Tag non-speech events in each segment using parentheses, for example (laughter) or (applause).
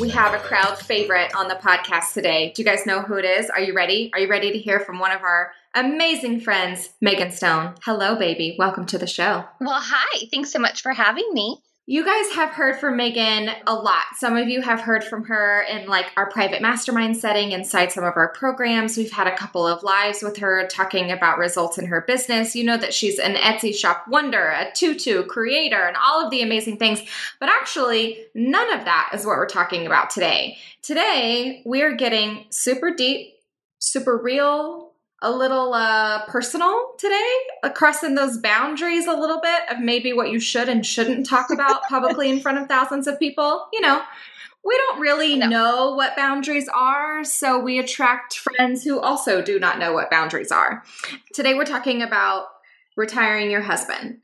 we have a crowd favorite on the podcast today. Do you guys know who it is? Are you ready? Are you ready to hear from one of our amazing friends, Megan Stone? Hello, baby. Welcome to the show. Well, hi. Thanks so much for having me. You guys have heard from Megan a lot. Some of you have heard from her in like our private mastermind setting inside some of our programs. We've had a couple of lives with her talking about results in her business. You know that she's an Etsy shop wonder, a tutu creator, and all of the amazing things. But actually, none of that is what we're talking about today. Today, we're getting super deep, super real, a little uh, personal today, uh, crossing those boundaries a little bit of maybe what you should and shouldn't talk about (laughs) publicly in front of thousands of people. You know, we don't really no. know what boundaries are, so we attract friends who also do not know what boundaries are. Today, we're talking about retiring your husband.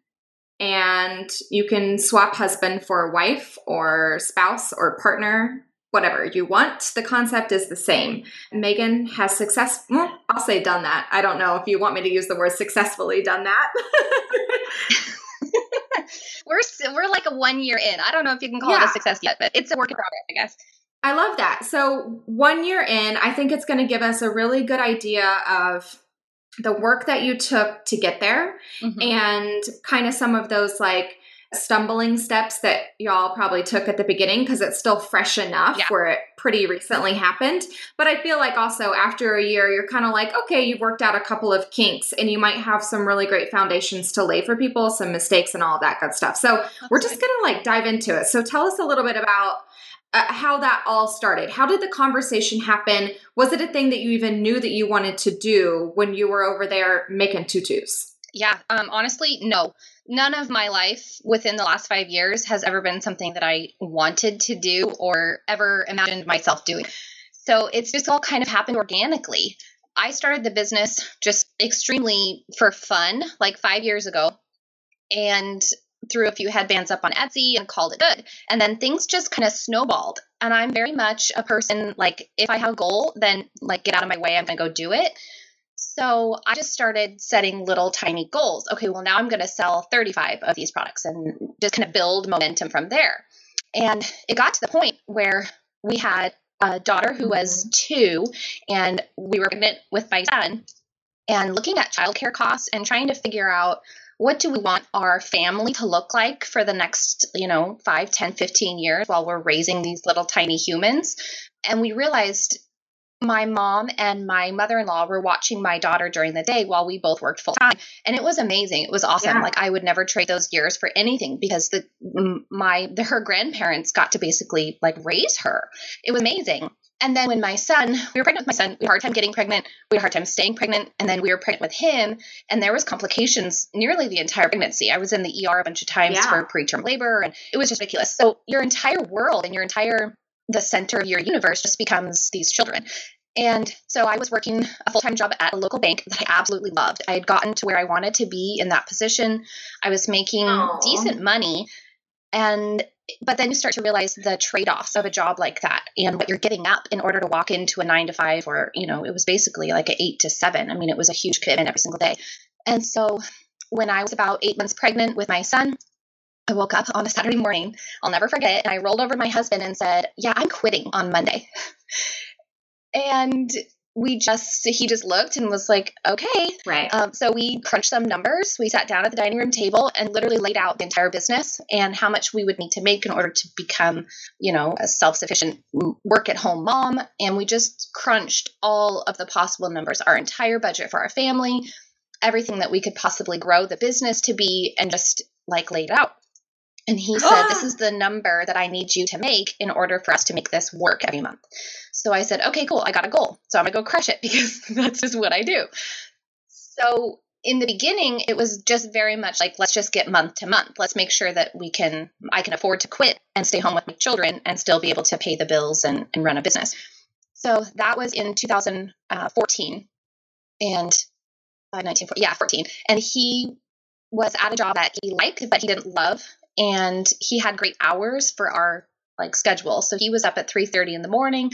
And you can swap husband for wife or spouse or partner whatever you want. The concept is the same. Megan has success. Well, I'll say done that. I don't know if you want me to use the word successfully done that. (laughs) we're we're like a one year in. I don't know if you can call yeah. it a success yet, but it's a work in progress, I guess. I love that. So one year in, I think it's going to give us a really good idea of the work that you took to get there mm-hmm. and kind of some of those like stumbling steps that y'all probably took at the beginning because it's still fresh enough yeah. where it pretty recently happened. But I feel like also after a year, you're kind of like, okay, you've worked out a couple of kinks and you might have some really great foundations to lay for people, some mistakes and all that good stuff. So That's we're just going to like dive into it. So tell us a little bit about. Uh, how that all started. How did the conversation happen? Was it a thing that you even knew that you wanted to do when you were over there making tutus? Yeah, um, honestly, no none of my life within the last five years has ever been something that I wanted to do or ever imagined myself doing. So it's just all kind of happened organically. I started the business just extremely for fun, like five years ago, and threw a few headbands up on Etsy and called it good. And then things just kind of snowballed. And I'm very much a person like, if I have a goal, then like get out of my way, I'm going to go do it. So I just started setting little tiny goals. Okay, well, now I'm going to sell 35 of these products and just kind of build momentum from there. And it got to the point where we had a daughter who was mm-hmm. two, and we were pregnant with my son, and looking at childcare costs and trying to figure out what do we want our family to look like for the next you know 5 10 15 years while we're raising these little tiny humans and we realized my mom and my mother-in-law were watching my daughter during the day while we both worked full time and it was amazing. It was awesome. Yeah. like i would never trade those years for anything because the my the, her grandparents got to basically like raise her. It was amazing. And then when my son we were pregnant with my son we had a hard time getting pregnant. We had a hard time staying pregnant. And then we were pregnant with him. And there was complications nearly the entire pregnancy. I was in the er a bunch of times yeah. for preterm labor and it was just ridiculous. So your entire world and your entire the center of your universe just becomes these children. And so I was working a full time job at a local bank that I absolutely loved. I had gotten to where I wanted to be in that position. I was making Aw. decent money. And but then you start to realize the trade-offs of a job like that and what you're getting up in order to walk into a nine to five or you know it was basically like an eight to seven i mean it was a huge commitment every single day and so when i was about eight months pregnant with my son i woke up on a saturday morning i'll never forget and i rolled over my husband and said yeah i'm quitting on monday and we just he just looked and was like okay Right. um, so we crunched some numbers. We sat down at the dining room table and literally laid out the entire business and how much we would need to make in order to become, you know, a self-sufficient work-at-home mom. And we just crunched all of the possible numbers, our entire budget for our family, everything that we could possibly grow the business to be, and just like laid out. And he (gasps) said, This is the number that I need you to make in order for us to make this work every month. So I said, Okay, cool. I got a goal. So I'm going to go crush it (laughs) because that's just what I do. So in the beginning, it was just very much like, let's just get month to month. Let's make sure that we can, I can afford to quit and stay home with my children and still be able to pay the bills and, and run a business. So that was in 2014 and uh, 19, yeah, 14. And he was at a job that he liked, but he didn't love. And he had great hours for our like schedule. So he was up at 3:30 in the morning,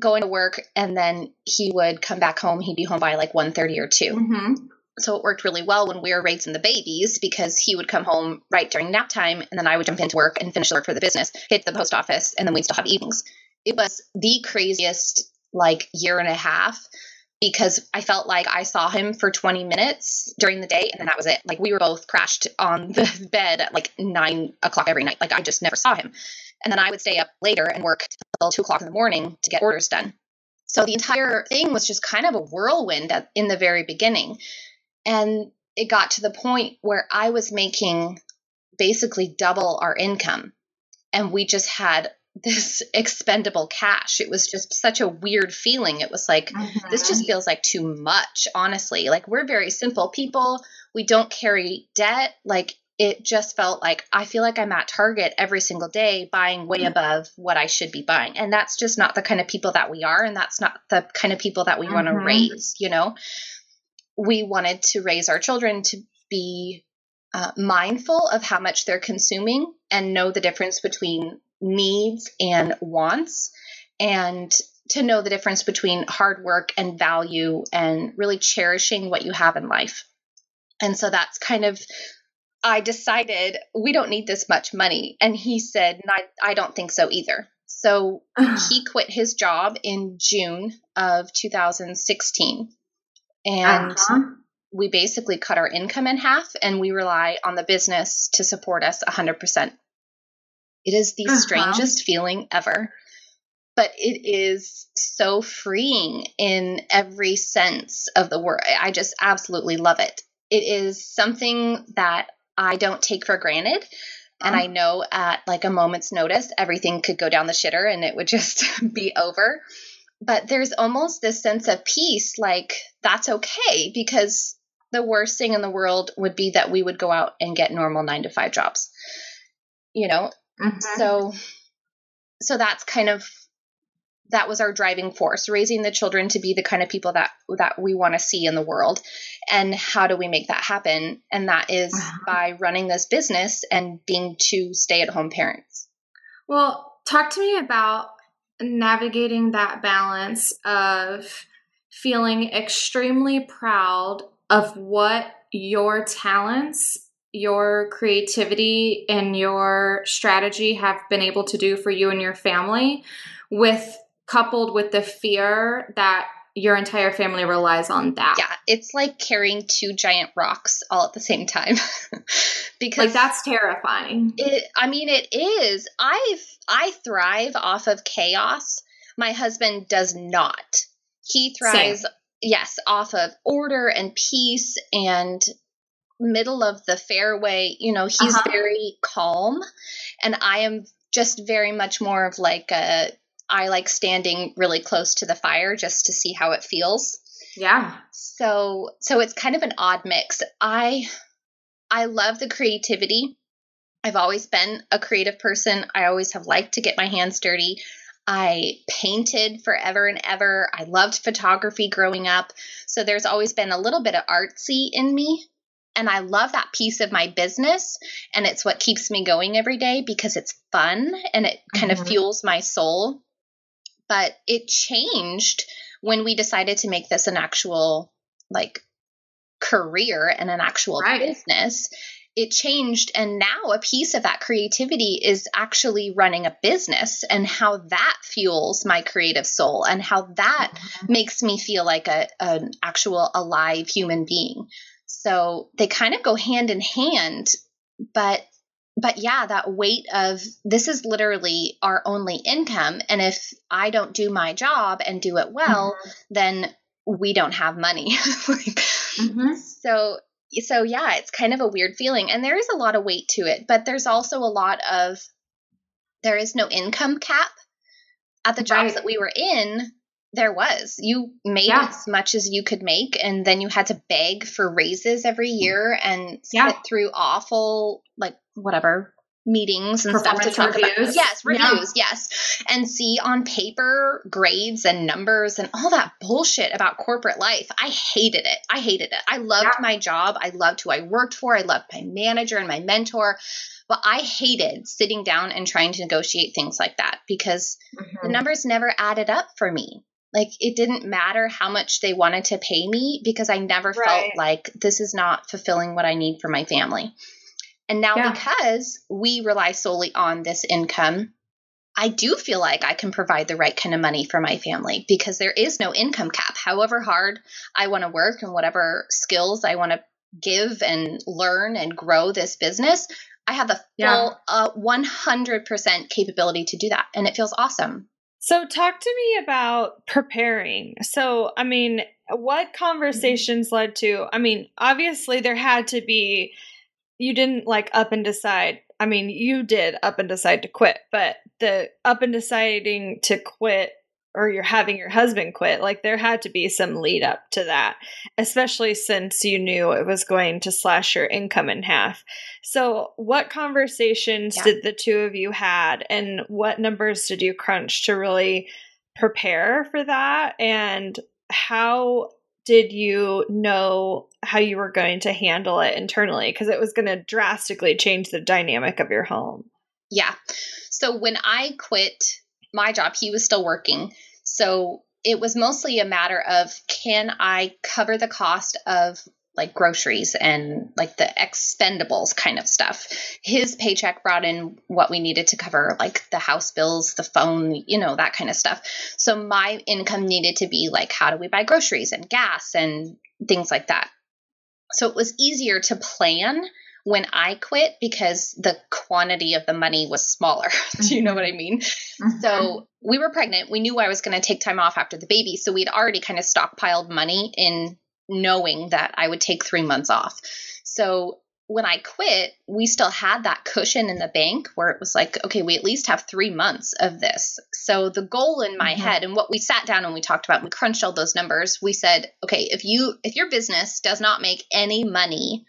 going to work, and then he would come back home. He'd be home by like 1:30 or 2. hmm So it worked really well when we were raising the babies because he would come home right during nap time, and then I would jump into work and finish the work for the business, hit the post office, and then we'd still have evenings. It was the craziest like year and a half because I felt like I saw him for 20 minutes during the day, and then that was it. Like we were both crashed on the (laughs) bed at like nine o'clock every night. Like I just never saw him. And then I would stay up later and work till two o'clock in the morning to get orders done. So the entire thing was just kind of a whirlwind at, in the very beginning. And it got to the point where I was making basically double our income. And we just had this expendable cash. It was just such a weird feeling. It was like, this just mm-hmm. feels like too much, honestly. Like, we're very simple people. We don't carry debt. Like, it just felt like I feel like I'm at Target every single day buying way mm-hmm. above what I should be buying. And that's just not the kind of people that we are. And that's not the kind of people that we want to mm-hmm. raise, you know? We wanted to raise our children to be uh, mindful of how much they're consuming and know the difference between needs and wants and to know the difference between hard work and value and really cherishing what you have in life. And so that's kind of I decided we don't need this much money. And he said, I, I don't think so either. So (sighs) he quit his job in June of 2016. And Uh-huh. we basically cut our income in half and we rely on the business to support us 100%. It is the Uh-huh. strangest feeling ever, but it is so freeing in every sense of the word. I just absolutely love it. It is something that I don't take for granted. And I know at like a moment's notice, everything could go down the shitter and it would (laughs) just be over. But there's almost this sense of peace, like that's okay, because the worst thing in the world would be that we would go out and get normal nine to five jobs. You know, Mhm. so so that's kind of that was our driving force raising the children to be the kind of people that that we want to see in the world and how do we make that happen and that is Uh-huh. by running this business and being two stay-at-home parents Well, talk to me about navigating that balance of feeling extremely proud of what your talents, your creativity, and your strategy have been able to do for you and your family, with coupled with the fear that your entire family relies on that. yeah it's like carrying two giant rocks all at the same time (laughs) because Like that's terrifying. It, I mean, it is. I've I thrive off of chaos. My husband does not. He thrives, yes, off of order and peace and middle of the fairway. You know, he's Uh-huh. very calm, and I am just very much more of like a. I like standing really close to the fire just to see how it feels Yeah. so so it's kind of an odd mix i i love the creativity i've always been a creative person i always have liked to get my hands dirty I painted forever and ever. I loved photography growing up. So there's always been a little bit of artsy in me. And I love that piece of my business. And it's what keeps me going every day because it's fun and it kind mm-hmm. of fuels my soul. But it changed when we decided to make this an actual, like, career and an actual right. business it changed and now a piece of that creativity is actually running a business and how that fuels my creative soul and how that mm-hmm. makes me feel like a an actual alive human being so they kind of go hand in hand but but yeah that weight of this is literally our only income and if i don't do my job and do it well mm-hmm. then we don't have money (laughs) mm-hmm. so so yeah, it's kind of a weird feeling. And there is a lot of weight to it, but there's also a lot of there is no income cap. At the jobs right. that we were in, there was. You made yeah. as much as you could make, and then you had to beg for raises every year and yeah. sit through awful, like, whatever, meetings and stuff to talk reviews. about. Yes, reviews, yeah. yes. And see on paper grades and numbers and all that bullshit about corporate life. I hated it. I hated it. I loved yeah. my job. I loved who I worked for. I loved my manager and my mentor. But I hated sitting down and trying to negotiate things like that because mm-hmm. the numbers never added up for me. Like it didn't matter how much they wanted to pay me because I never right. felt like this is not fulfilling what I need for my family. And now, yeah. because we rely solely on this income, I do feel like I can provide the right kind of money for my family because there is no income cap. However hard I want to work and whatever skills I want to give and learn and grow this business, I have the yeah. full uh, 100% capability to do that. And it feels awesome. So, talk to me about preparing. So, I mean, what mm-hmm. conversations led to? I mean, obviously, there had to be you didn't like up and decide. I mean, you did up and decide to quit, but the up and deciding to quit or you're having your husband quit, like there had to be some lead up to that, especially since you knew it was going to slash your income in half. So, what conversations yeah. did the two of you had and what numbers did you crunch to really prepare for that and how did you know how you were going to handle it internally? Because it was going to drastically change the dynamic of your home. Yeah. So when I quit my job, he was still working. So it was mostly a matter of can I cover the cost of like groceries and like the expendables kind of stuff. His paycheck brought in what we needed to cover, like the house bills, the phone, you know, that kind of stuff. So my income needed to be like, how do we buy groceries and gas and things like that. So it was easier to plan when I quit because the quantity of the money was smaller. (laughs) Do you know what I mean? Mm-hmm. So we were pregnant. We knew I was going to take time off after the baby. So we'd already kind of stockpiled money in knowing that I would take three months off. So when I quit, we still had that cushion in the bank where it was like, okay, we at least have three months of this. So the goal in my mm-hmm. head and what we sat down and we talked about, we crunched all those numbers. We said, okay, if you if your business does not make any money,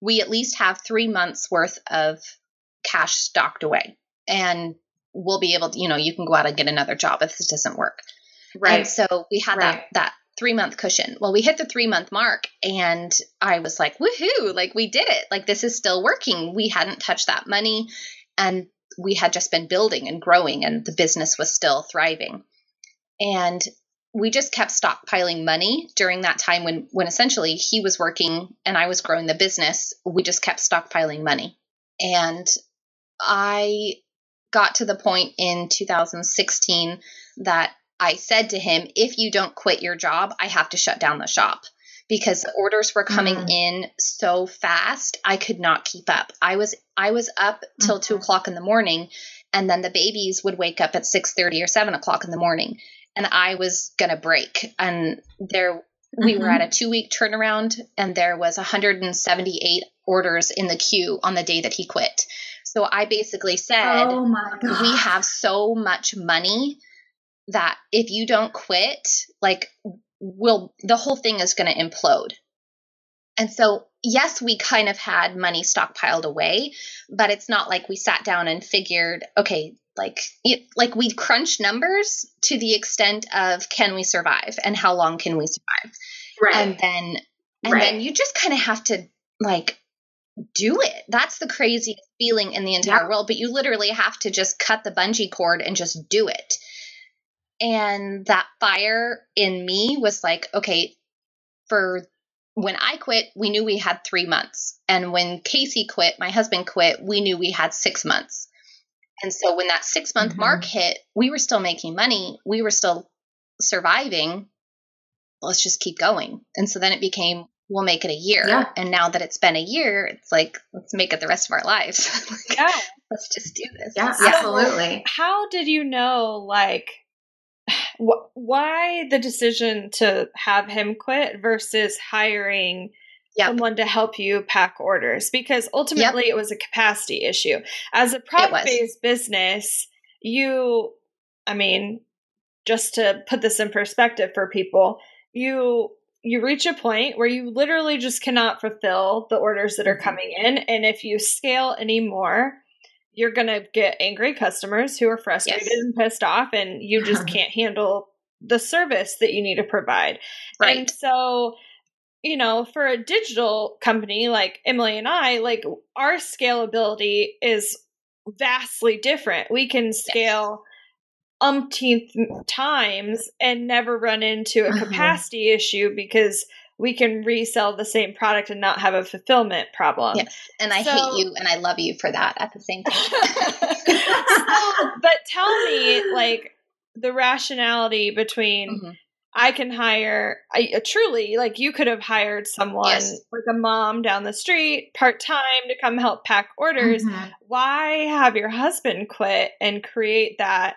we at least have three months worth of cash stocked away. And we'll be able to, you know, you can go out and get another job if this doesn't work. Right. And so we had right. that that three month cushion. Well, we hit the three month mark and I was like, woohoo, like we did it. Like this is still working. We hadn't touched that money and we had just been building and growing and the business was still thriving. And we just kept stockpiling money during that time when when essentially he was working and I was growing the business. We just kept stockpiling money. And I got to the point in 2016 that I said to him, if you don't quit your job, I have to shut down the shop because the orders were coming mm. in so fast i could not keep up i was i was up till mm-hmm. 2 o'clock in the morning and then the babies would wake up at 6.30 or 7 o'clock in the morning and i was gonna break and there mm-hmm. we were mm-hmm. at a two week turnaround and there was 178 orders in the queue on the day that he quit so i basically said oh we have so much money that if you don't quit, like will the whole thing is going to implode. And so, yes, we kind of had money stockpiled away, but it's not like we sat down and figured, okay, like it, like we crunch numbers to the extent of can we survive and how long can we survive Right. and then and Right. then you just kind of have to like do it that's the craziest feeling in the entire Yeah. world but you literally have to just cut the bungee cord and just do it and that fire in me was like okay for when i quit we knew we had three months and when casey quit my husband quit we knew we had six months and so when that six month Mhm. mark hit we were still making money we were still surviving let's just keep going and so then it became we'll make it a year Yeah. and now that it's been a year it's like let's make it the rest of our lives (laughs) Like, Yeah. let's just do this yeah, absolutely. How did you know, like, (sighs) wh- why the decision to have him quit versus hiring Yep. someone to help you pack orders? Because ultimately it was a capacity issue. As a product based business, you, I mean, just to put this in perspective for people, you you reach a point where you literally just cannot fulfill the orders that are Mhm. coming in and if you scale anymore you're going to get angry customers who are frustrated Yes. and pissed off and you just (laughs) can't handle the service that you need to provide right and so, you know, for a digital company like Emily and I, like our scalability is vastly different. We can scale umpteenth times and never run into a Mhm. capacity issue because we can resell the same product and not have a fulfillment problem. yes and i So- hate you and i love you for that at the same time (laughs) but tell me, like, the rationality between Mhm. I can hire I uh, truly like you could have hired someone Yes. like a mom down the street part time to come help pack orders. Mhm. Why have your husband quit and create that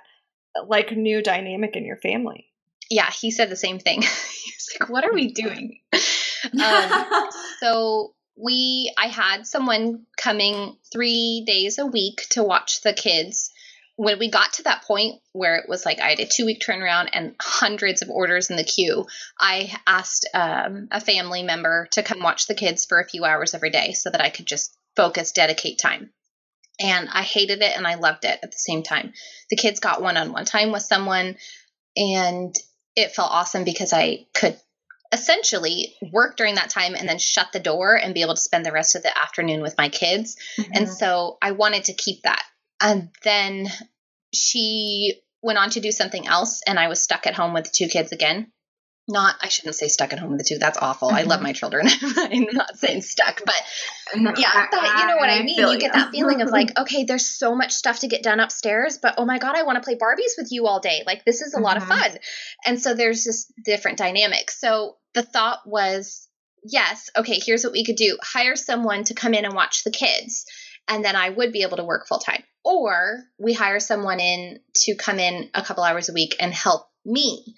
like new dynamic in your family? yeah he said the same thing (laughs) he's like what are we (laughs) doing um, so we i had someone coming three days a week to watch the kids when we got to that point where it was like i had a two week turnaround and hundreds of orders in the queue i asked um, a family member to come watch the kids for a few hours every day so that i could just focus dedicate time and i hated it and i loved it at the same time the kids got one-on-one time with someone and it felt awesome because i could essentially work during that time and then shut the door and be able to spend the rest of the afternoon with my kids. And Mhm. so I wanted to keep that. And then she went on to do something else and I was stuck at home with two kids again. Not I shouldn't say stuck at home with the two. That's awful. I love Mhm. my children. (laughs) I'm not saying stuck, but No, yeah, but you know what I mean. feel You get that feeling of like, (laughs) okay, there's so much stuff to get done upstairs, but oh my god, I want to play Barbies with you all day. Like this is a lot of Mhm. fun. And so there's just different dynamics. So the thought was, yes, okay, here's what we could do. Hire someone to come in and watch the kids, and then I would be able to work full time. Or we hire someone in to come in a couple hours a week and help me.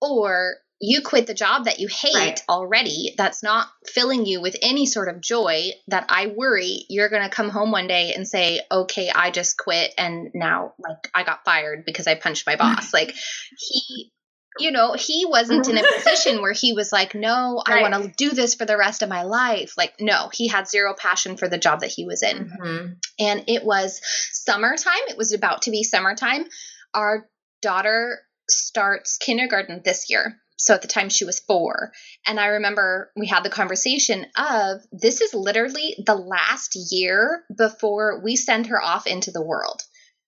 Or you quit the job that you hate Right. already that's not filling you with any sort of joy that I worry you're going to come home one day and say, "Okay, I just quit and now like I got fired because I punched my boss." (laughs) like he you know, he wasn't in a (laughs) position where he was like, "No, I Right. want to do this for the rest of my life." Like, no, he had zero passion for the job that he was in Mhm. and it was summertime. It was about to be summertime. Our daughter starts kindergarten this year. So at the time she was four. And I remember we had the conversation of this is literally the last year before we send her off into the world.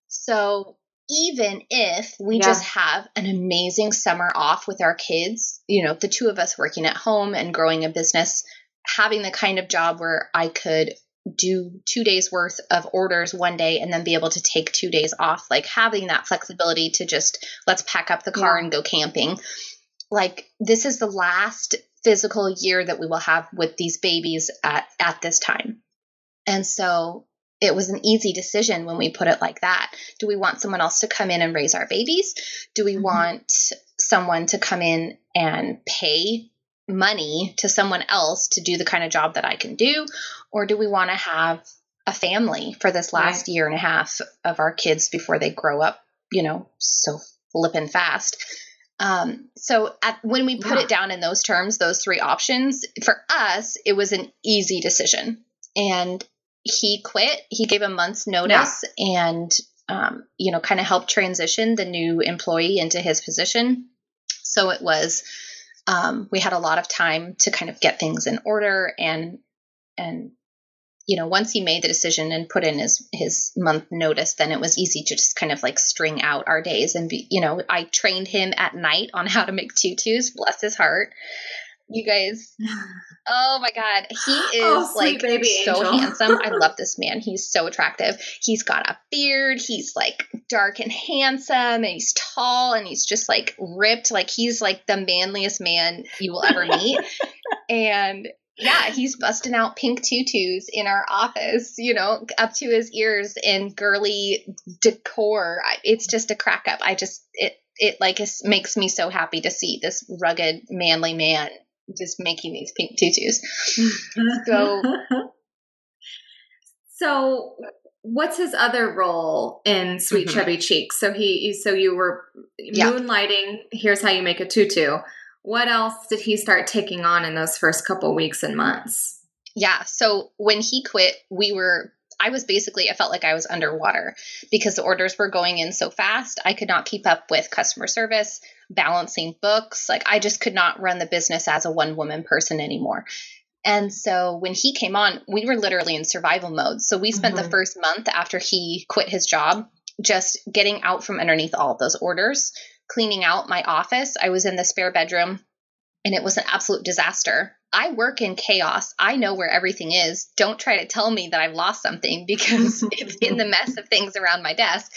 So even if we Yeah. just have an amazing summer off with our kids, you know, the two of us working at home and growing a business, having the kind of job where I could do two days worth of orders one day and then be able to take two days off like having that flexibility to just let's pack up the car Yeah. and go camping like this is the last physical year that we will have with these babies at at this time and so it was an easy decision when we put it like that do we want someone else to come in and raise our babies do we Mhm. want someone to come in and pay money to someone else to do the kind of job that I can do? Or do we want to have a family for this last year and a half of our kids before they grow up, you know, so flippin' fast? Um, so at, when we put Yeah. it down in those terms, those three options, for us, it was an easy decision. And he quit. He gave a month's notice and um, you know, kind of helped transition the new employee into his position. So it was, um, we had a lot of time to kind of get things in order and, and, you know, once he made the decision and put in his his month notice, then it was easy to just kind of like string out our days and be, you know, I trained him at night on how to make tutus, bless his heart. You guys, (sighs) oh my God. He (gasps) oh, is Oh, like baby so angel. handsome. I (laughs) love this man. He's so attractive. He's got a beard. He's like dark and handsome and he's tall and he's just like ripped. Like he's like the manliest man you will ever meet. (laughs) and yeah, he's busting out pink tutus in our office, you know, up to his ears in girly decor. It's just a crack up. I just, it, it like is, makes me so happy to see this rugged, manly man just making these pink tutus. (laughs) So- so what's his other role in Sweet Mhm. Chubby Cheeks? So he, so you were Yeah. moonlighting. Here's how you make a tutu. What else did he start taking on in those first couple weeks and months? Yeah. So when he quit, we were, I was basically, I felt like I was underwater because the orders were going in so fast. I could not keep up with customer service, balancing books. Like I just could not run the business as a one woman person anymore. And so when he came on, we were literally in survival mode. So we spent the Mhm. first month after he quit his job just getting out from underneath all of those orders, cleaning out my office. I was in the spare bedroom and it was an absolute disaster. I work in chaos. I know where everything is. Don't try to tell me that I've lost something (laughs) because (laughs) it's in the mess of things around my desk.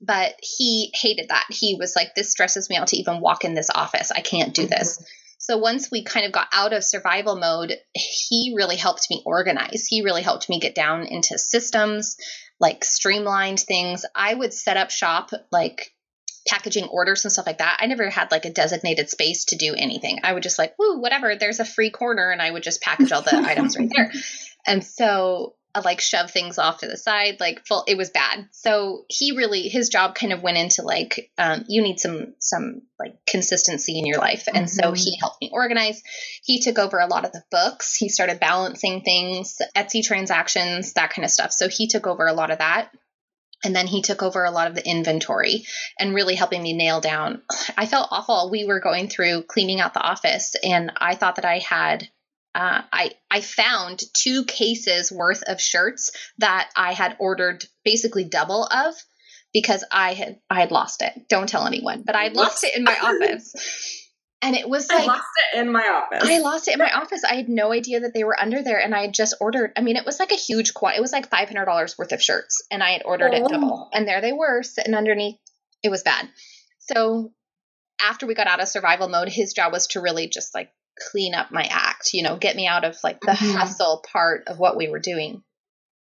But he hated that. He was like, This stresses me out to even walk in this office. I can't do this. Mm-hmm. So once we kind of got out of survival mode, he really helped me organize. He really helped me get down into systems, like streamlined things. I would set up shop like packaging orders and stuff like that. I never had like a designated space to do anything. I would just like, woo, whatever, there's a free corner and I would just package all the (laughs) items right there. And so I like shove things off to the side, like full it was bad. So he really his job kind of went into like um, you need some some like consistency in your life. And so he helped me organize. He took over a lot of the books. He started balancing things, Etsy transactions, that kind of stuff. So he took over a lot of that. And then he took over a lot of the inventory and really helping me nail down. (sighs) I felt awful. We were going through cleaning out the office, and I thought that I had. Uh, I I found two cases worth of shirts that I had ordered basically double of because I had I had lost it. Don't tell anyone, but I had lost it in my (laughs) office, and it was like I lost it in my office. I lost it in my office. I had no idea that they were under there, and I had just ordered. I mean, it was like a huge quantity. It was like five hundred dollars worth of shirts, and I had ordered Oh. it double, and there they were sitting underneath. It was bad. So after we got out of survival mode, his job was to really just like clean up my act. You know, get me out of like the Mhm. hustle part of what we were doing,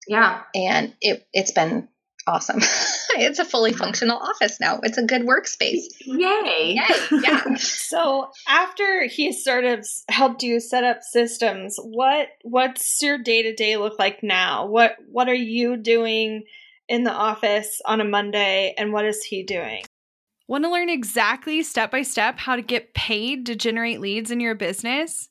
yeah. and it it's been awesome. (laughs) it's a fully functional office now. It's a good workspace. Yay. Yay! Yeah. (laughs) So after he sort of helped you set up systems, what what's your day to day look like now? What what are you doing in the office on a Monday, and what is he doing? Want to learn exactly step by step how to get paid to generate leads in your business?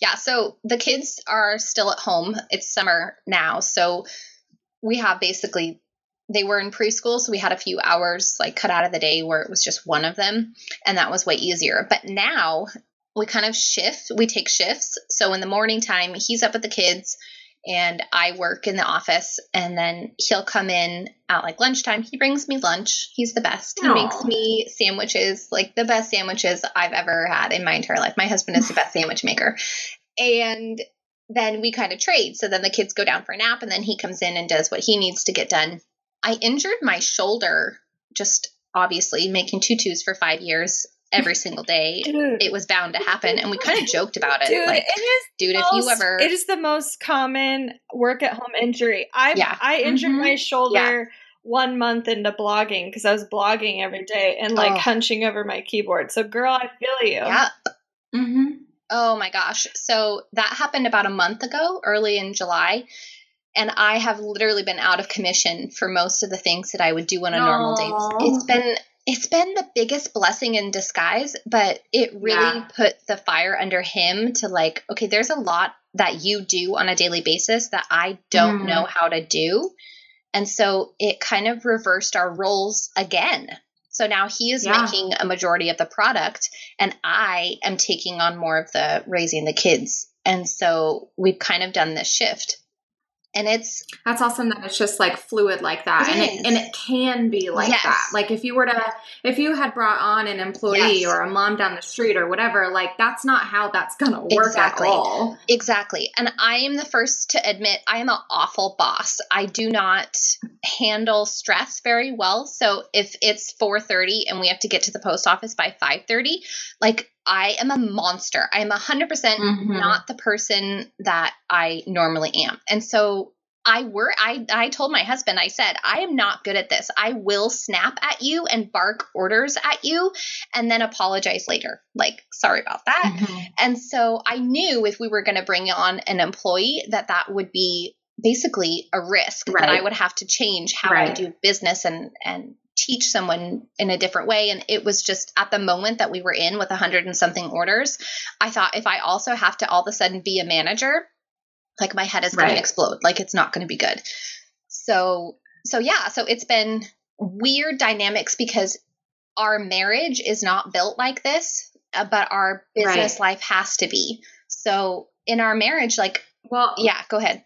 Yeah, so the kids are still at home. It's summer now. So we have basically they were in preschool, so we had a few hours like cut out of the day where it was just one of them, and that was way easier. But now we kind of shift, we take shifts. So in the morning time, he's up with the kids and I work in the office and then he'll come in at like lunchtime. He brings me lunch. He's the best. He Aw. makes me sandwiches, like the best sandwiches I've ever had in my entire life. My husband is the best sandwich maker. And then we kind of trade. So then the kids go down for a nap and then he comes in and does what he needs to get done. I injured my shoulder just obviously making tutus for 5 years every single day. Dude. It was bound to happen and we kind of (laughs) joked about it. Dude, like, it is dude, if you ever it is the most common work at home injury. I Yeah. I injured Mhm. my shoulder one month into blogging because I was blogging every day and like Oh. hunching over my keyboard. So, girl, I feel you. Yeah. Mm-hmm. Oh my gosh. So that happened about a month ago, early in July. And I have literally been out of commission for most of the things that I would do on a normal day. It's been it's been the biggest blessing in disguise, but it really Yeah. put the fire under him to like, okay, there's a lot that you do on a daily basis that I don't Mhm. know how to do. And so it kind of reversed our roles again. So now he is Yeah. making a majority of the product and I am taking on more of the raising the kids. And so we've kind of done this shift. And it's That's awesome that it's just like fluid like that, It and it and it can be like Yes. that. Like if you were to, if you had brought on an employee Yes. or a mom down the street or whatever, like that's not how that's gonna work Exactly. at all. Exactly. And I am the first to admit I am an awful boss. I do not handle stress very well. So if it's 4:30 and we have to get to the post office by 5:30, like I am a monster. I am 100% Mhm. not the person that I normally am. And so I were I I told my husband I said I am not good at this. I will snap at you and bark orders at you and then apologize later. Like sorry about that. Mhm. And so I knew if we were going to bring on an employee that that would be basically a risk that I would have to change how I do business and and teach someone in a different way. And it was just at the moment that we were in with a hundred and something orders I thought if I also have to all of a sudden be a manager like my head is going Right. to explode like it's not going to be good. So so yeah so it's been weird dynamics because our marriage is not built like this uh, but our business life has to be. So in our marriage like Well, yeah go ahead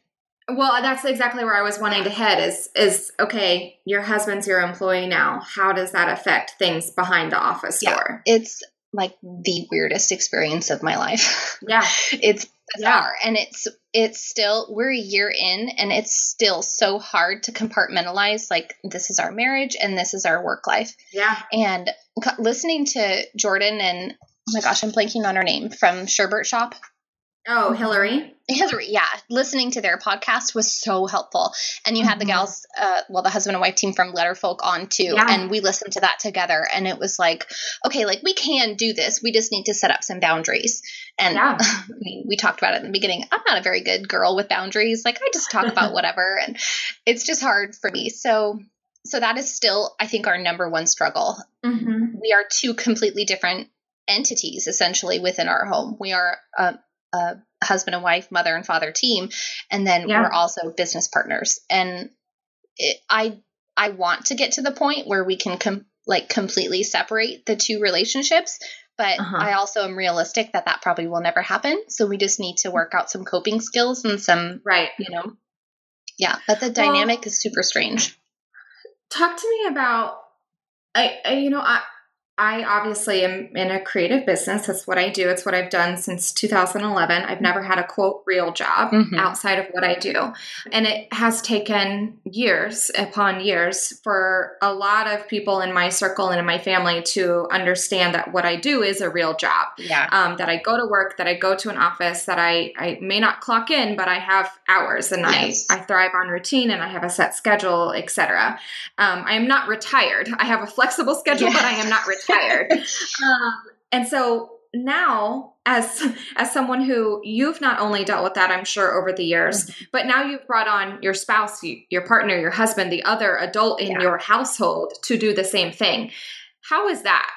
Well, that's exactly where I was wanting to head is is okay, your husband's your employee now. How does that affect things behind the office Yeah. door? It's like the weirdest experience of my life. (laughs) Yeah. it's bizarre and it's it's still we're a year in and it's still so hard to compartmentalize like this is our marriage and this is our work life Yeah. and listening to jordan and oh my gosh i'm blanking on her name from sherbert shop Oh, Hillary. Hillary, yeah, listening to their podcast was so helpful. And you had the Mhm. gals, uh, well, the husband and wife team from Letterfolk on too. Yeah. And we listened to that together. And it was like, okay, like we can do this. We just need to set up some boundaries. And Yeah. (laughs) I mean, we talked about it in the beginning. I'm not a very good girl with boundaries. Like I just talk about (laughs) whatever. And it's just hard for me. So, so that is still, I think, our number one struggle Mm-hmm. we are two completely different entities essentially within our home. We are a, a husband and wife, mother and father team, and then Yeah. we're also business partners. And it, I I want to get to the point where we can com- like completely separate the two relationships. But Uh-huh. I also am realistic that that probably will never happen. So we just need to work out some coping skills and some, Right. you know, yeah. But the Well- dynamic is super strange. Talk to me about I, I you know I I obviously am in a creative business. That's what I do. It's what I've done since 2011. I've never had a quote real job Mhm. outside of what I do. And it has taken years upon years for a lot of people in my circle and in my family to understand that what I do is a real job. Yeah. um, that I go to work, that I go to an office, that I, I may not clock in, but I have hours and Yes. I, I thrive on routine and I have a set schedule, etc. Um, I am not retired. I have a flexible schedule, but I am not retired. (laughs) um, and so now as as someone who you've not only dealt with that i'm sure over the years but now you've brought on your spouse your partner your husband the other adult in Yeah. your household to do the same thing. How is that?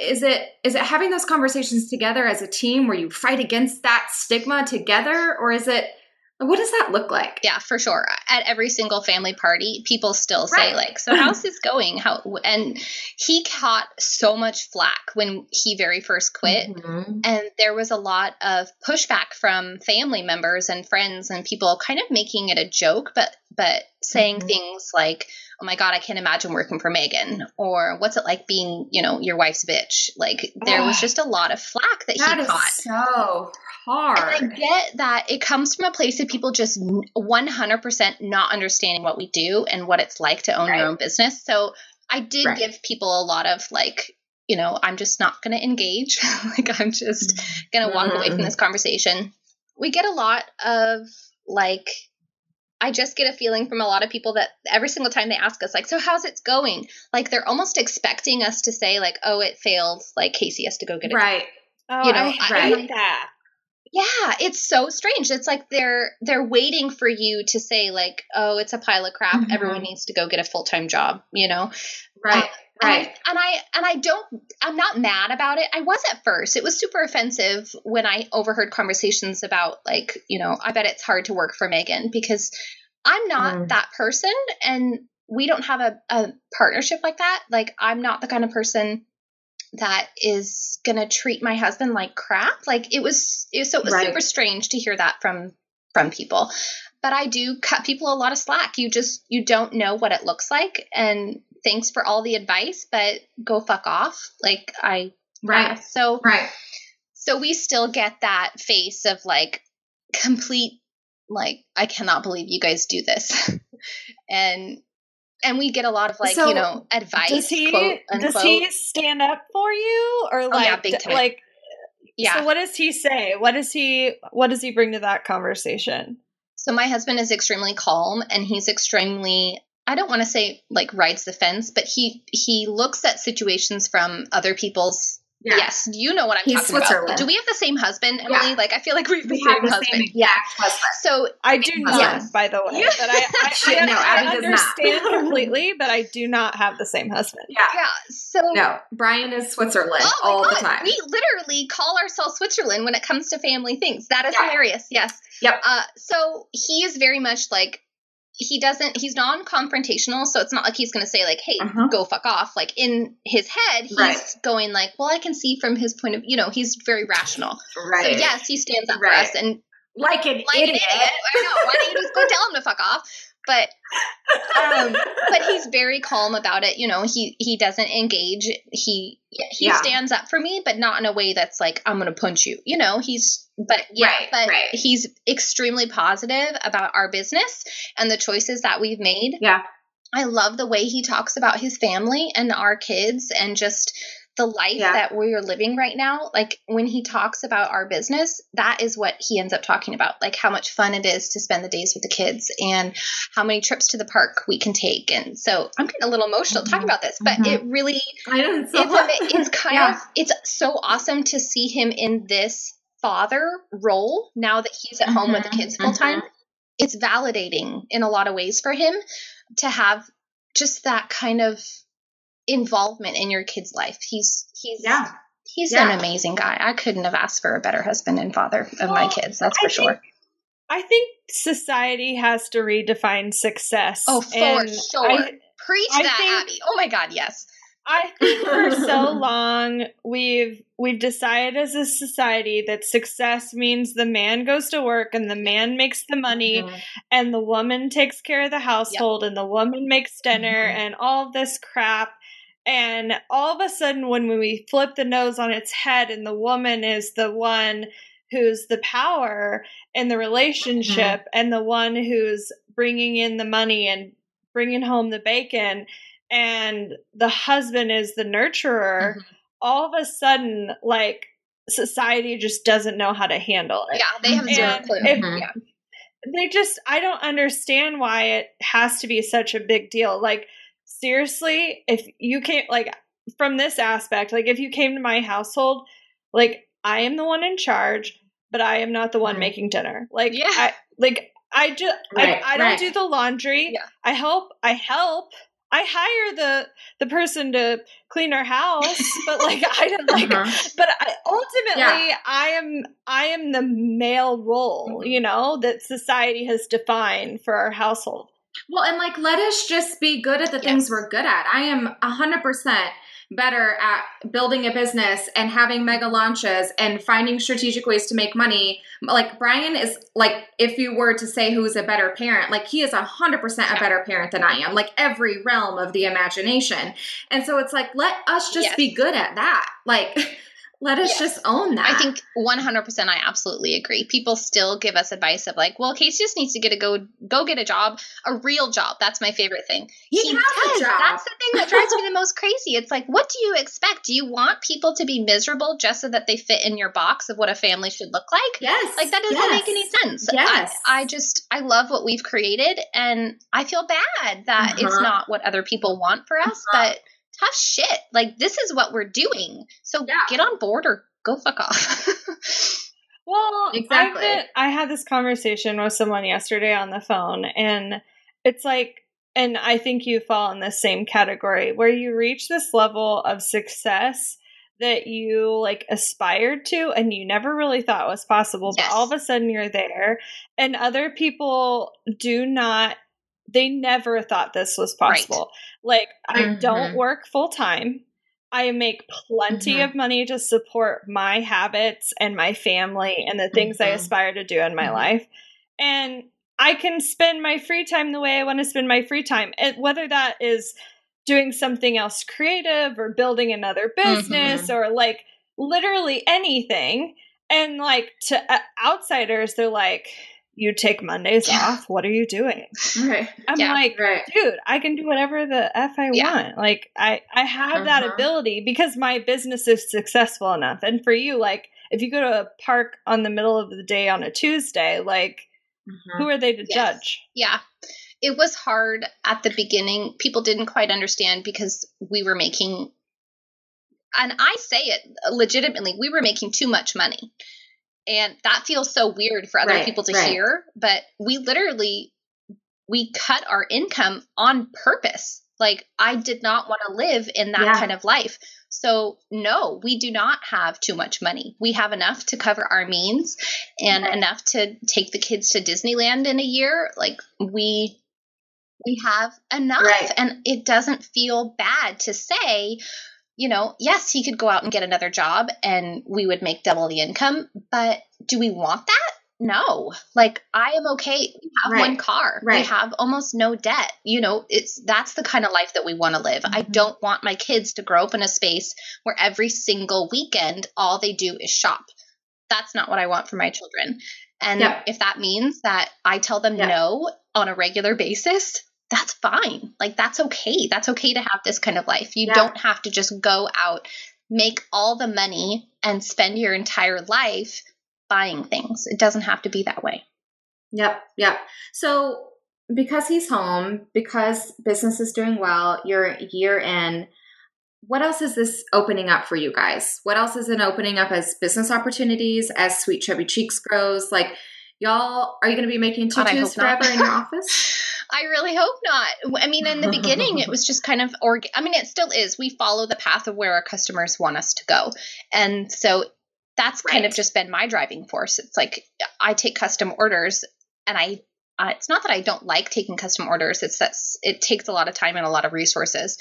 Is it is it having those conversations together as a team? Where you fight against that stigma together or is it what does that look like Yeah, for sure. At every single family party, people still say Right. like, "So how's (laughs) this going?" How and he caught so much flack when he very first quit. Mhm. And there was a lot of pushback from family members and friends and people kind of making it a joke, but but saying Mhm. things like, "Oh my god, I can't imagine working for Megan," or "What's it like being, you know, your wife's bitch?" Like there was just a lot of flack that, That he is caught. so hard And I get that it comes from a place of people just 100% not understanding what we do and what it's like to own Right. your own business. So I did Right. give people a lot of like, you know, I'm just not going to engage. (laughs) like, I'm just going to walk away from Mhm. this conversation. We get a lot of like, I just get a feeling from a lot of people that every single time they ask us, like, so how's it going? Like, they're almost expecting us to say, like, oh, it failed. Like, Casey has to go get it right Oh, You know, I hate right. that. yeah, it's so strange. It's like they're they're waiting for you to say like, "Oh, it's a pile of crap. Mhm. Everyone needs to go get a full-time job," you know? right And I- And I and I don't I'm not mad about it. I was at first. It was super offensive when I overheard conversations about like, you know, I bet it's hard to work for Megan because I'm not Mm. that person and we don't have a, a partnership like that. Like I'm not the kind of person that is gonna treat my husband like crap. Like it was, it was so it was Right. super strange to hear that from from people. But I do cut people a lot of slack. You just you don't know what it looks like, and thanks for all the advice, but go fuck off. Like I right. So right so we still get that face of like complete like I cannot believe you guys do this, (laughs) and and we get a lot of like So, you know advice. Does he quote, does he stand up for you or like Oh, yeah, like yeah. So what does he say? What does he what does he bring to that conversation? So my husband is extremely calm and he's extremely I don't want to say like rides the fence, but he he looks at situations from other people's Yeah. Yes, you know what I'm He's talking about. Switzerland. Do we have the same husband, Yeah. Emily? Like I feel like we have the We same the husband. same yeah. exact husband. So I do not, Yes. by the way. Yeah. But I, I, (laughs) Shit, I, no, I Abby does not. understand (laughs) completely, but I do not have the same husband. Yeah. yeah, so No, Brian is Switzerland Oh my all the time. We literally call ourselves Switzerland when it comes to family things. That is Yeah. hilarious. Yes. Yep. Uh, so he is very much like he doesn't. He's non-confrontational, so it's not like he's going to say like, "Hey, Uh-huh. go fuck off." Like in his head, he's Right. going like, "Well, I can see from his point of, you know, he's very rational." right. So yes, he stands up Right. for us, and like an like idiot. an idiot. I know. Why don't you just go tell him to fuck off? But um, (laughs) but he's very calm about it. You know, he he doesn't engage. He he Yeah. stands up for me, but not in a way that's like I'm gonna punch you. You know, he's but yeah, Right, but right. he's extremely positive about our business and the choices that we've made. Yeah. I love the way he talks about his family and our kids and just the life Yeah. that we're living right now. Like when he talks about our business, that is what he ends up talking about. Like how much fun it is to spend the days with the kids and how many trips to the park we can take. And so I'm getting a little emotional talking about this, but Mhm. it really I so it's, (laughs) it's kind Yeah. of it's so awesome to see him in this father role now that he's at home with the Mhm, kids full time. It's validating in a lot of ways for him to have just that kind of involvement in your kid's life. He's he's Yeah. he's Yeah. an amazing guy. I couldn't have asked for a better husband and father of my kids. That's I for sure. think- I think society has to redefine success. Oh, for and sure. I, Preach I that, think- Abby. Oh my God, yes. I think for (laughs) so long we've we've decided as a society that success means the man goes to work and the man makes the money Mhm. and the woman takes care of the household and the woman makes dinner Mhm. and all this crap and all of a sudden when we flip the nose on its head and the woman is the one who's the power in the relationship and the one who's bringing in the money and bringing home the bacon and the husband is the nurturer Mhm. all of a sudden like society just doesn't know how to handle it Yeah, they have zero clue. if- Mhm. yeah. they just i don't understand why it has to be such a big deal like seriously if you came like from this aspect like if you came to my household like i am the one in charge but i am not the one Mhm. making dinner like Yeah. i like i just Right, I, I don't right. do the laundry Yeah. i help i help i hire the the person to clean our house (laughs) but like i don't like Uh-huh. but I, ultimately i am i am the male role Mhm. you know that society has defined for our household Well, and like, let us just be good at the things we're good at. I am 100% better at building a business and having mega launches and finding strategic ways to make money. Like, Brian is like, if you were to say who's a better parent, like, he is 100% a better parent than I am, like, every realm of the imagination. And so it's like, let us just Yes. be good at that. Like, (laughs) let us Yes. just own that. I think 100% I absolutely agree. People still give us advice of like, well, Casey just needs to get a go go get a job, a real job. That's my favorite thing. he, has a job. That's the thing that drives me (laughs) the most crazy. It's like, what do you expect? Do you want people to be miserable just so that they fit in your box of what a family should look like? yes. Like that doesn't yes. make any sense. Yes. I, I just I love what we've created and I feel bad that it's Uh-huh. not what other people want for us, but tough shit. Like this is what we're doing. So Yeah. get on board or go fuck off. (laughs) well Exactly. Been- i had this conversation with someone yesterday on the phone and it's like and i think you fall in the same category where you reach this level of success that you like aspired to and you never really thought was possible Yes. but all of a sudden you're there and other people do not they never thought this was Right. possible like i don't Mhm. work full time i make plenty Mhm. of money to support my habits and my family and the things i Mhm. aspire to do in my Mhm. life and i can spend my free time the way i want to spend my free time and whether that is doing something else creative or building another business or like literally anything and like to uh, outsiders they're like you take mondays Yeah. off what are you doing Right. i'm Yeah. like Right. dude i can do whatever the f i Yeah. want like i i have that Uh-huh. ability because my business is successful enough and for you like if you go to a park on the middle of the day on a tuesday like Mhm. who are they to Yes. judge yeah. It was hard at the beginning. People didn't quite understand because we were making and I say it legitimately, we were making too much money. And that feels so weird for other Right, people to right. hear, but we literally we cut our income on purpose. Like I did not want to live in that Yeah. kind of life. So no, we do not have too much money. We have enough to cover our means and Right. enough to take the kids to Disneyland in a year. Like we we have enough and it doesn't feel bad to say you know, yes, he could go out and get another job and we would make double the income, but do we want that? no. Like I am okay. We have Right. one car. Right. We have almost no debt. You know, it's that's the kind of life that we want to live. I Mhm. don't want my kids to grow up in a space where every single weekend all they do is shop. That's not what I want for my children. And if that means that I tell them no on a regular basis, that's fine. Like that's okay. That's okay to have this kind of life. You Yeah. don't have to just go out, make all the money and spend your entire life buying things. It doesn't have to be that way. Yep, yep. So because he's home, because business is doing well, you're a year in. What else is this opening up for you guys? What else is it opening up as business opportunities as Sweet Chubby Cheeks grows? Like, y'all, are you going to be making God, tutus not. forever in your (laughs) office? I really hope not. I mean, in the beginning, it was just kind of, org- I mean, it still is. We follow the path of where our customers want us to go. And so that's kind of just been my driving force. It's like I take custom orders and I, uh, it's not that I don't like taking custom orders. It's that it takes a lot of time and a lot of resources,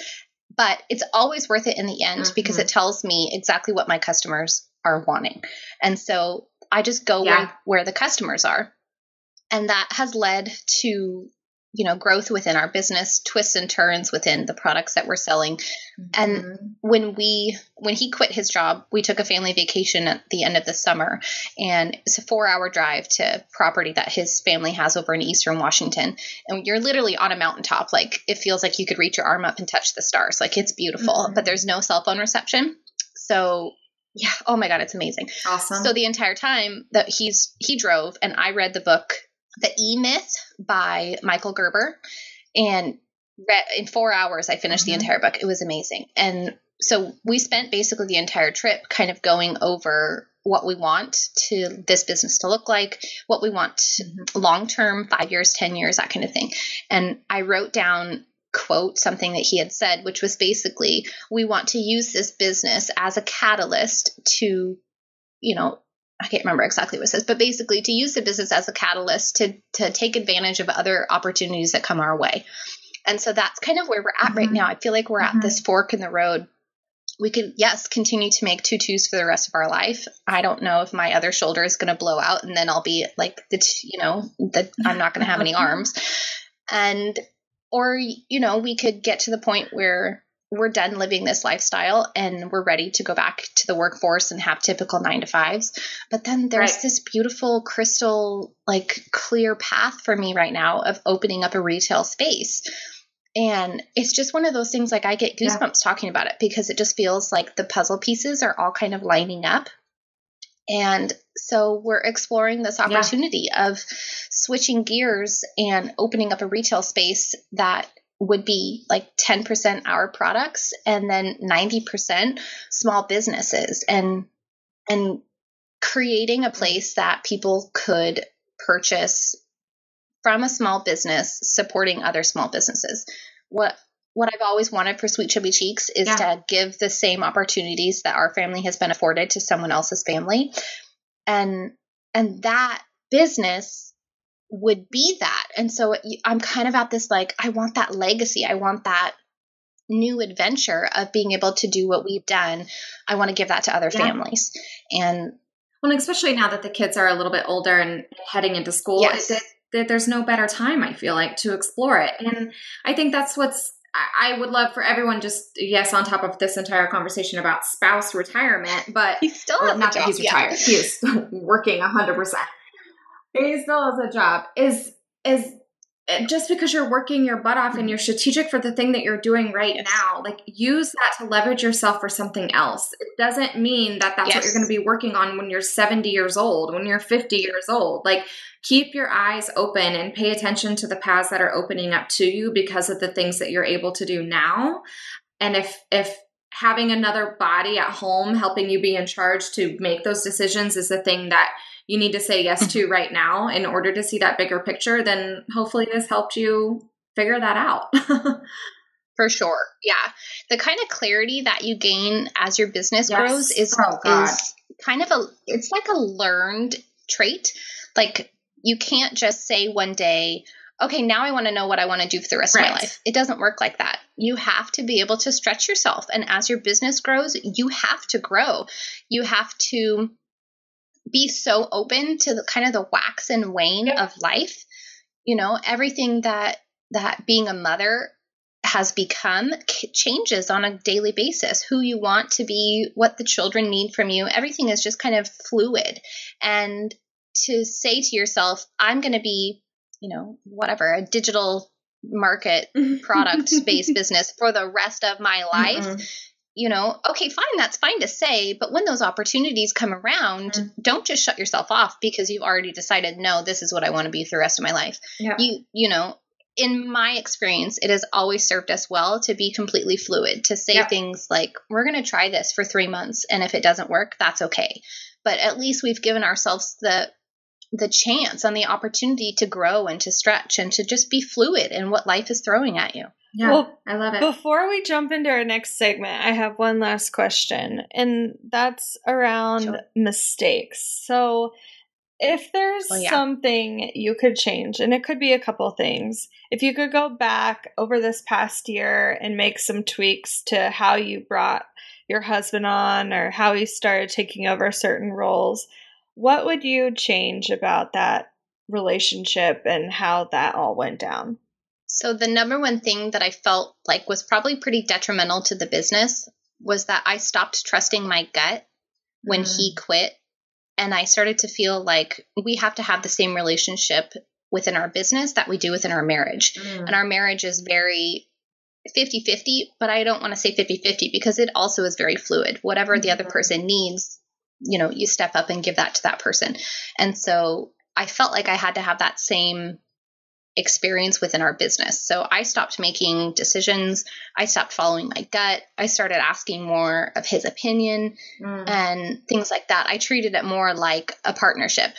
but it's always worth it in the end because Mhm. it tells me exactly what my customers are wanting. And so I just go Yeah. where, where the customers are. And that has led to you know growth within our business twists and turns within the products that we're selling And- Mhm. when we when he quit his job we took a family vacation at the end of the summer and it's a four hour drive to property that his family has over in eastern washington and you're literally on a mountaintop like it feels like you could reach your arm up and touch the stars like it's beautiful Mhm. but there's no cell phone reception so yeah oh my god it's amazing awesome. so the entire time that he's he drove and I read the book The E Myth by Michael Gerber and read in 4 hours I finished Mhm. the entire book. It was amazing. And so we spent basically the entire trip kind of going over what we want to this business to look like, what we want Mhm. long term, 5 years, 10 years, that kind of thing. And I wrote down quote something that he had said which was basically we want to use this business as a catalyst to you know I can't remember exactly what it says, but basically to use the business as a catalyst to to take advantage of other opportunities that come our way. And so that's kind of where we're at right Mhm. now. I feel like we're Mhm. at this fork in the road. We could, yes, continue to make tutus for the rest of our life. I don't know if my other shoulder is going to blow out and then I'll be like the, t- you know, that I'm not going to have any arms. And, or, you know, we could get to the point where we're done living this lifestyle and we're ready to go back to the workforce and have typical nine to fives. But then there's Right. this beautiful crystal, like clear path for me right now of opening up a retail space. And it's just one of those things like I get Yeah. goosebumps talking about it because it just feels like the puzzle pieces are all kind of lining up. And so we're exploring this opportunity of switching gears and opening up a retail space that would be like 10% our products and then 90% small businesses and and creating a place that people could purchase from a small business supporting other small businesses. What what I've always wanted for Sweet Chubby Cheeks is Yeah. to give the same opportunities that our family has been afforded to someone else's family. And and that business would be that. And so I'm kind of at this like I want that legacy. I want that new adventure of being able to do what we've done. I want to give that to other Yeah. families. And Well, especially now that the kids are a little bit older and heading into school, Yes. it, it, there's no better time, I feel like, to explore it. And I think that's what's, I, would love for everyone just, yes, on top of this entire conversation about spouse retirement, but he's still well, has a not that he's yeah. retired, he is (laughs) working 100%. He still has a job, is, is, just because you're working your butt off and you're strategic for the thing that you're doing right now, like use that to leverage yourself for something else. It doesn't mean that that's what you're going to be working on when you're 70 years old, when you're 50 years old. Like keep your eyes open and pay attention to the paths that are opening up to you because of the things that you're able to do now. And if if having another body at home helping you be in charge to make those decisions is the thing that you need to say yes to (laughs) right now in order to see that bigger picture, then hopefully this helped you figure that out. (laughs) For sure. Yeah. The kind of clarity that you gain as your business Yes. grows is Oh, is kind of a it's like a learned trait. Like you can't just say one day, okay, now I want to know what I want to do for the rest of my life. It doesn't work like that. You have to be able to stretch yourself and as your business grows, you have to grow. You have to be so open to the kind of the wax and wane Yeah. of life. You know, everything that that being a mother has become changes on a daily basis. Who you want to be, what the children need from you, everything is just kind of fluid. And to say to yourself, I'm going to be, you know, whatever, a digital market (laughs) product based business for the rest of my life Mm-mm. You know, okay, fine, that's fine to say, but when those opportunities come around, Mhm. don't just shut yourself off because you've already decided, no, this is what I want to be for the rest of my life. Yeah. You, you know, in my experience, it has always served us well to be completely fluid, to say Yeah. things like, we're going to try this for three months, and if it doesn't work, that's okay. But at least we've given ourselves the the chance and the opportunity to grow and to stretch and to just be fluid in what life is throwing at you. Yeah, Well, I love it. Before we jump into our next segment, I have one last question, and that's around Sure. mistakes. So, if there's Oh, yeah. something you could change, and it could be a couple things, if you could go back over this past year and make some tweaks to how you brought your husband on or how he started taking over certain roles, what would you change about that relationship and how that all went down? So the number one thing that I felt like was probably pretty detrimental to the business was that I stopped trusting my gut when he quit and I started to feel like we have to have the same relationship within our business that we do within our marriage. Mm. And our marriage is very 50-50, but I don't want to say 50-50 because it also is very fluid. Whatever the other Mhm. person needs, you know, you step up and give that to that person. And so I felt like I had to have that same experience within our business. So I stopped making decisions. I stopped following my gut. I started asking more of his opinion Mm. and things like that. I treated it more like a partnership.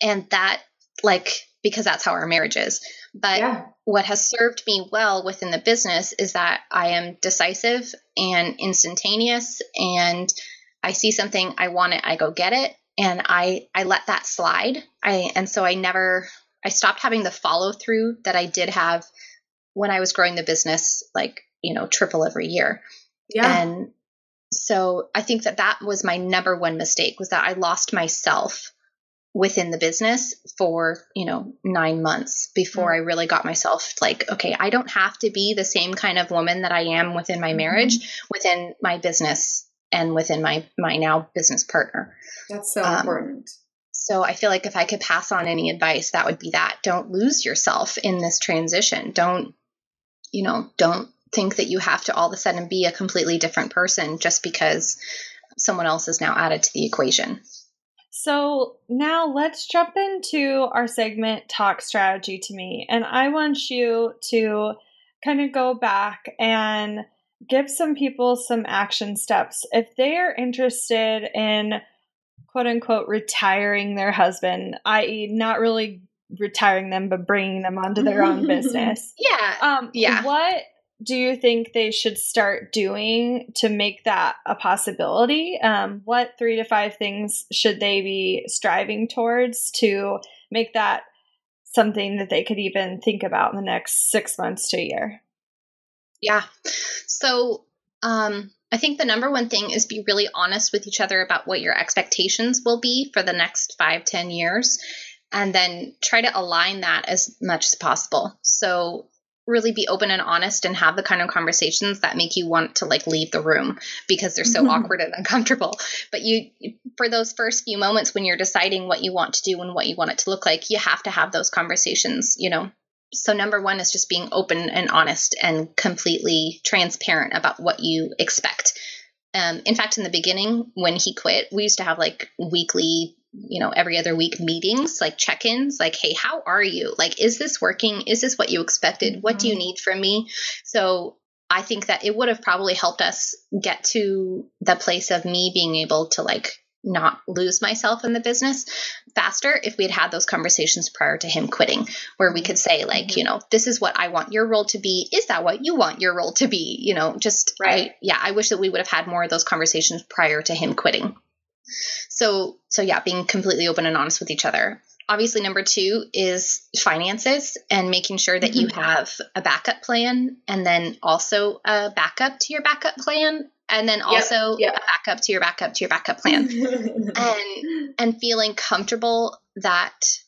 And that, like, because that's how our marriage is. But yeah. what has served me well within the business is that I am decisive and instantaneous and I see something I want it I go get it and I I let that slide I and so I never I stopped having the follow through that I did have when I was growing the business like you know triple every year Yeah. and so I think that that was my number one mistake was that I lost myself within the business for, you know, 9 months before Mm. I really got myself like, okay, I don't have to be the same kind of woman that I am within my marriage, within my business and within my my now business partner. That's so um, important. So I feel like if I could pass on any advice, that would be that. Don't lose yourself in this transition. Don't, you know, don't think that you have to all of a sudden be a completely different person just because someone else is now added to the equation. So now let's jump into our segment Talk Strategy to Me. And I want you to kind of go back and give some people some action steps. If they are interested in quote unquote retiring their husband, i.e., not really retiring them, but bringing them onto their own (laughs) business. Yeah. Um, Yeah. What do you think they should start doing to make that a possibility? Um, what three to five things should they be striving towards to make that something that they could even think about in the next six months to a year? Yeah. So, um, I think the number one thing is be really honest with each other about what your expectations will be for the next five, ten years, and then try to align that as much as possible. So, really be open and honest and have the kind of conversations that make you want to like leave the room because they're so mm-hmm. awkward and uncomfortable. But you, for those first few moments when you're deciding what you want to do and what you want it to look like, you have to have those conversations, you know, so number one is just being open and honest and completely transparent about what you expect. Um, in fact in the beginning when he quit we used to have like weekly you know every other week meetings like check-ins like hey how are you? Like is this working? Is this what you expected? What do you need from me? So i think that it would have probably helped us get to the place of me being able to like not lose myself in the business faster if we had had those conversations prior to him quitting where we could say like you know this is what i want your role to be. Is that what you want your role to be? You know just Right. I, yeah i wish that we would have had more of those conversations prior to him quitting. So so yeah being completely open and honest with each other. Obviously number two is finances and making sure that you Mhm. have a backup plan and then also a backup to your backup plan and then also yep. a backup to your backup to your backup plan (laughs) and and feeling comfortable that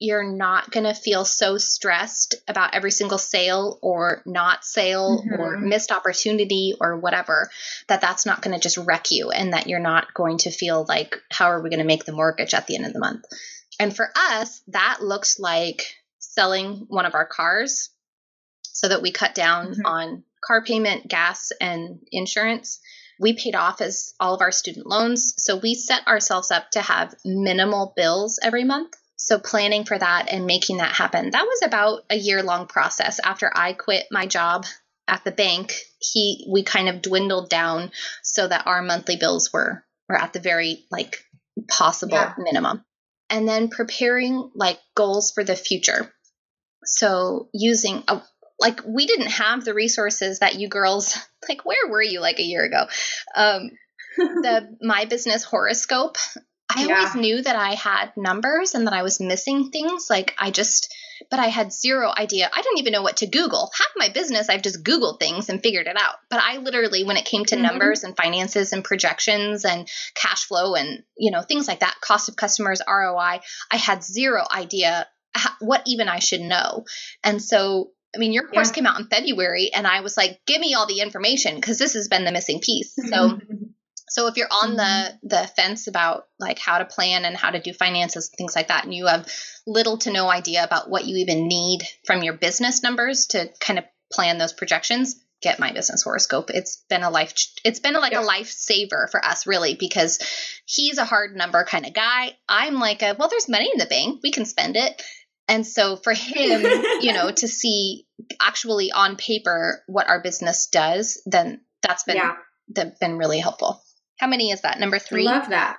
you're not going to feel so stressed about every single sale or not sale mm-hmm. or missed opportunity or whatever that that's not going to just wreck you and that you're not going to feel like how are we going to make the mortgage at the end of the month and for us that looks like selling one of our cars so that we cut down mm-hmm. on car payment gas and insurance we paid off as all of our student loans so we set ourselves up to have minimal bills every month so planning for that and making that happen, that was about a year long process. After I quit my job at the bank, he we kind of dwindled down so that our monthly bills were were at the very like possible yeah. minimum. And then preparing like goals for the future. So using a like we didn't have the resources that you girls (laughs) like where were you like a year ago um (laughs) the my business horoscope I yeah. always knew that I had numbers and that I was missing things. Like I just, but I had zero idea. I didn't even know what to Google. Half my business, I've just Googled things and figured it out. But I literally, when it came to mm-hmm. numbers and finances and projections and cash flow and, you know, things like that, cost of customers, ROI, I had zero idea what even I should know. And so I mean, your course yeah. came out in February, and I was like, give me all the information because this has been the missing piece. (laughs) So So if you're on mm-hmm. the the fence about like how to plan and how to do finances and things like that and you have little to no idea about what you even need from your business numbers to kind of plan those projections, get my business horoscope. It's been a life it's been like a lifesaver for us really because he's a hard number kind of guy. I'm like a well there's money in the bank, we can spend it. And so for him, you know, to (laughs) see actually on paper what our business does, then that's been yeah. that been really helpful. How many is that? Number three? Love that.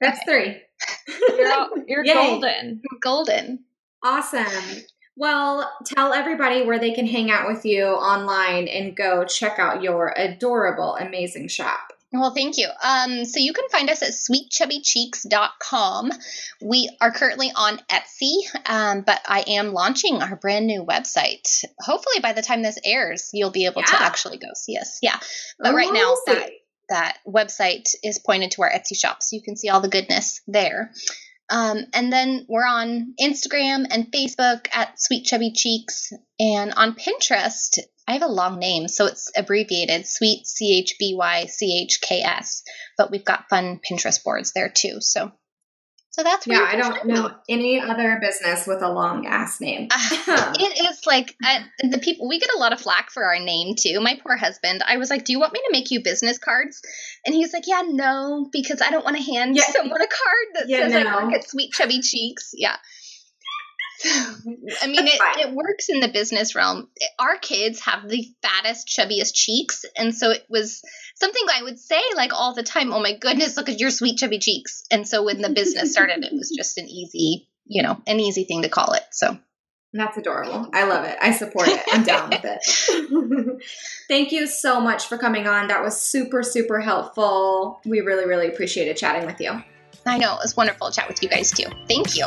That's three. (laughs) you're, all, (laughs) you're golden. Golden. Awesome. Well, tell everybody where they can hang out with you online and go check out your adorable, amazing shop. Well, thank you. Um, so you can find us at sweetchubbycheeks.com. We are currently on Etsy, um, but I am launching our brand new website. Hopefully, by the time this airs, you'll be able yeah. to actually go see us. Yeah. But oh, right now, that, that website is pointed to our Etsy shop, so you can see all the goodness there. Um, and then we're on Instagram and Facebook at Sweet Chubby Cheeks, and on Pinterest. I have a long name, so it's abbreviated Sweet C H B Y C H K S. But we've got fun Pinterest boards there too. So so that's yeah. I don't know any other business with a long ass name. uh, (laughs) it is like I, the people we get a lot of flack for our name too. My poor husband. I was like, "Do you want me to make you business cards?" And he's like, "Yeah, no, because I don't want to hand yeah. someone a card that yeah, says no. I work at Sweet Chubby Cheeks." Yeah. (laughs) I mean, it, it works in the business realm. Our kids have the fattest, chubbiest cheeks. And so it was something I would say like all the time, oh my goodness, look at your sweet, chubby cheeks. And so when the business started, it was just an easy, you know, an easy thing to call it. So that's adorable. I love it. I support it. I'm down with it. (laughs) Thank you so much for coming on. That was super, super helpful. We really, really appreciated chatting with you. I know. It was wonderful to chat with you guys too. Thank you.